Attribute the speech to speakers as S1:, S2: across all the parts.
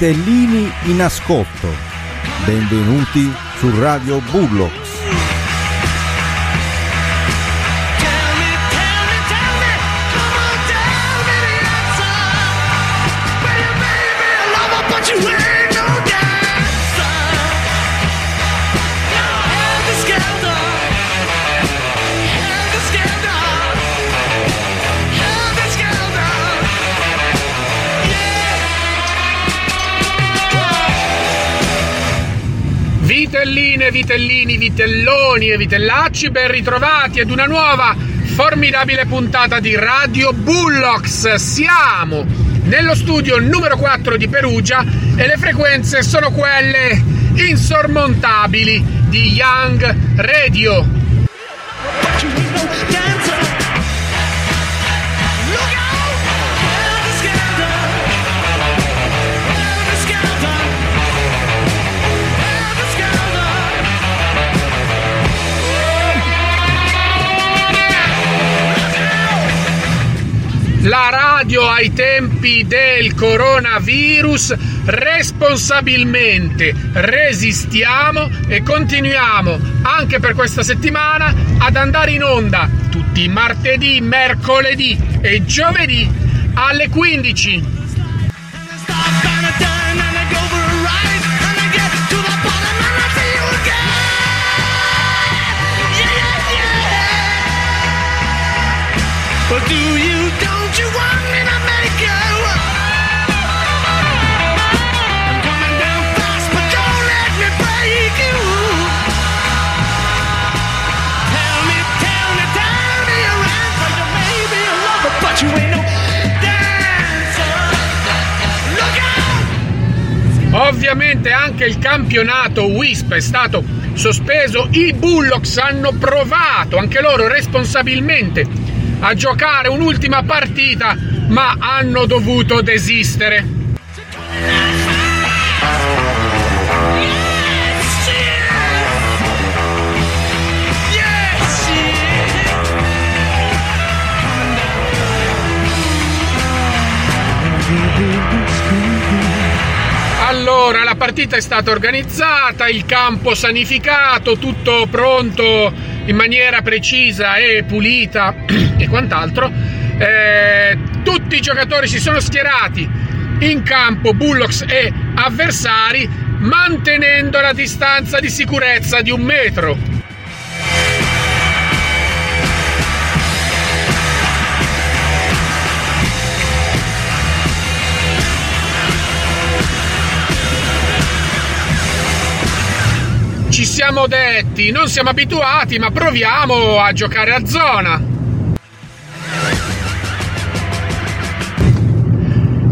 S1: Vitellini in ascolto. Benvenuti su Radio Bullocks.
S2: Vitelline, vitellini, vitelloni e vitellacci, ben ritrovati ad una nuova formidabile puntata di Radio Bullocks. Siamo nello studio numero 4 di Perugia e le frequenze sono quelle insormontabili di Young Radio. La radio ai tempi del coronavirus responsabilmente resistiamo e continuiamo anche per questa settimana ad andare in onda tutti martedì, mercoledì e giovedì alle 15.
S3: Stop and a
S2: Ovviamente anche il campionato WISP è stato sospeso, i Bullocks hanno provato anche loro responsabilmente a giocare un'ultima partita ma hanno dovuto desistere. Allora, la partita è stata organizzata, il campo sanificato, tutto pronto in maniera precisa e pulita e quant'altro. Eh, tutti i giocatori si sono schierati in campo, Bullocks e avversari, mantenendo la distanza di sicurezza di un metro. Ci siamo detti, non siamo abituati, ma proviamo a giocare a zona.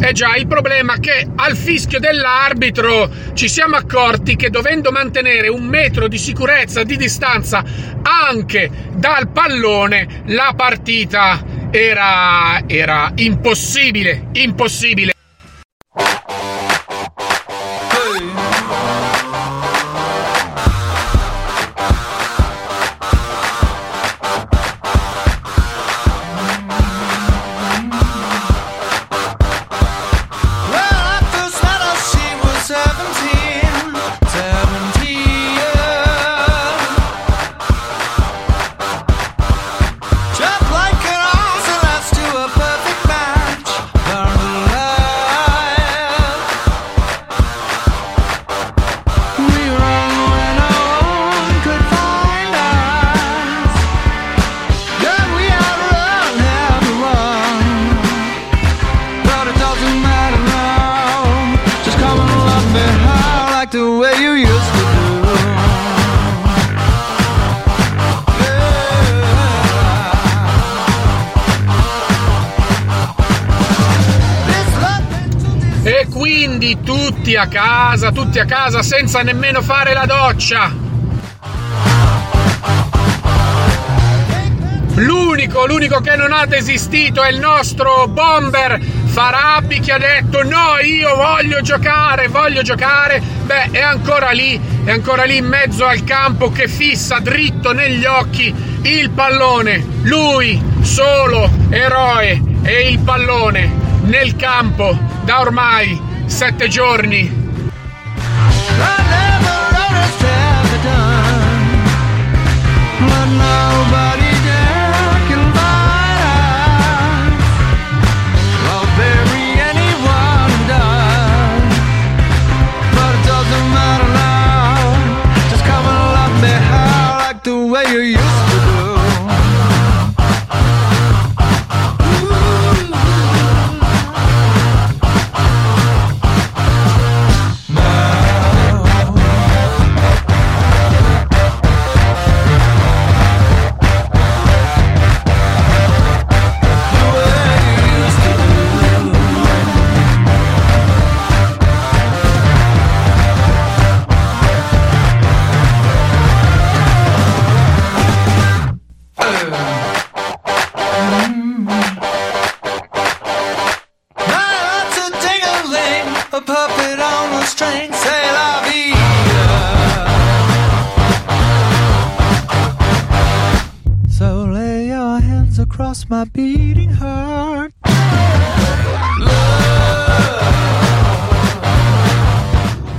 S2: Eh già, il problema è che al fischio dell'arbitro ci siamo accorti che dovendo mantenere un metro di sicurezza di distanza anche dal pallone, la partita era, era impossibile, impossibile.
S3: You used to do.
S2: E quindi tutti a casa, tutti a casa senza nemmeno fare la doccia. L'unico, l'unico che non ha desistito è il nostro bomber Farabi che ha detto no, io voglio giocare, voglio giocare. Beh, è ancora lì, è ancora lì in mezzo al campo che fissa dritto negli occhi il pallone. Lui, solo, eroe, e il pallone nel campo da ormai sette giorni.
S3: Like the way you across my beating heart.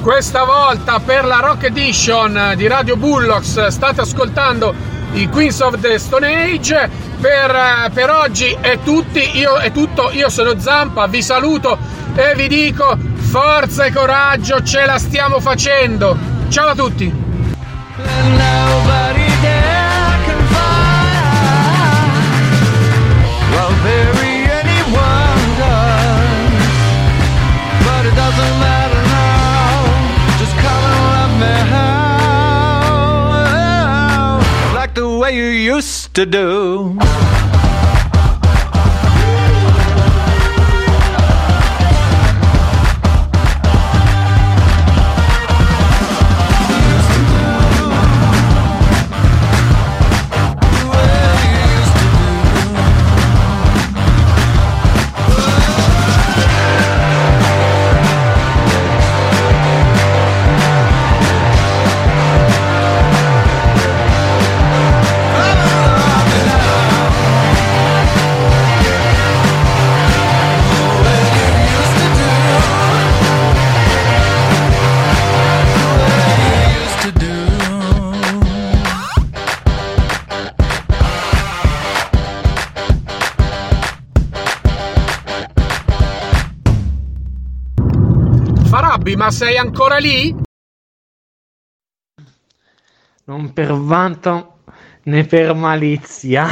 S2: Questa volta per la Rock Edition di Radio Bullocks state ascoltando i Queens of the Stone Age. Per, per oggi è, tutti, io, è tutto, io sono Zampa, vi saluto e vi dico forza e coraggio, ce la stiamo facendo. Ciao a tutti!
S3: Used to do
S2: Farabbi, ma sei ancora lì?
S4: non per vanto né per malizia.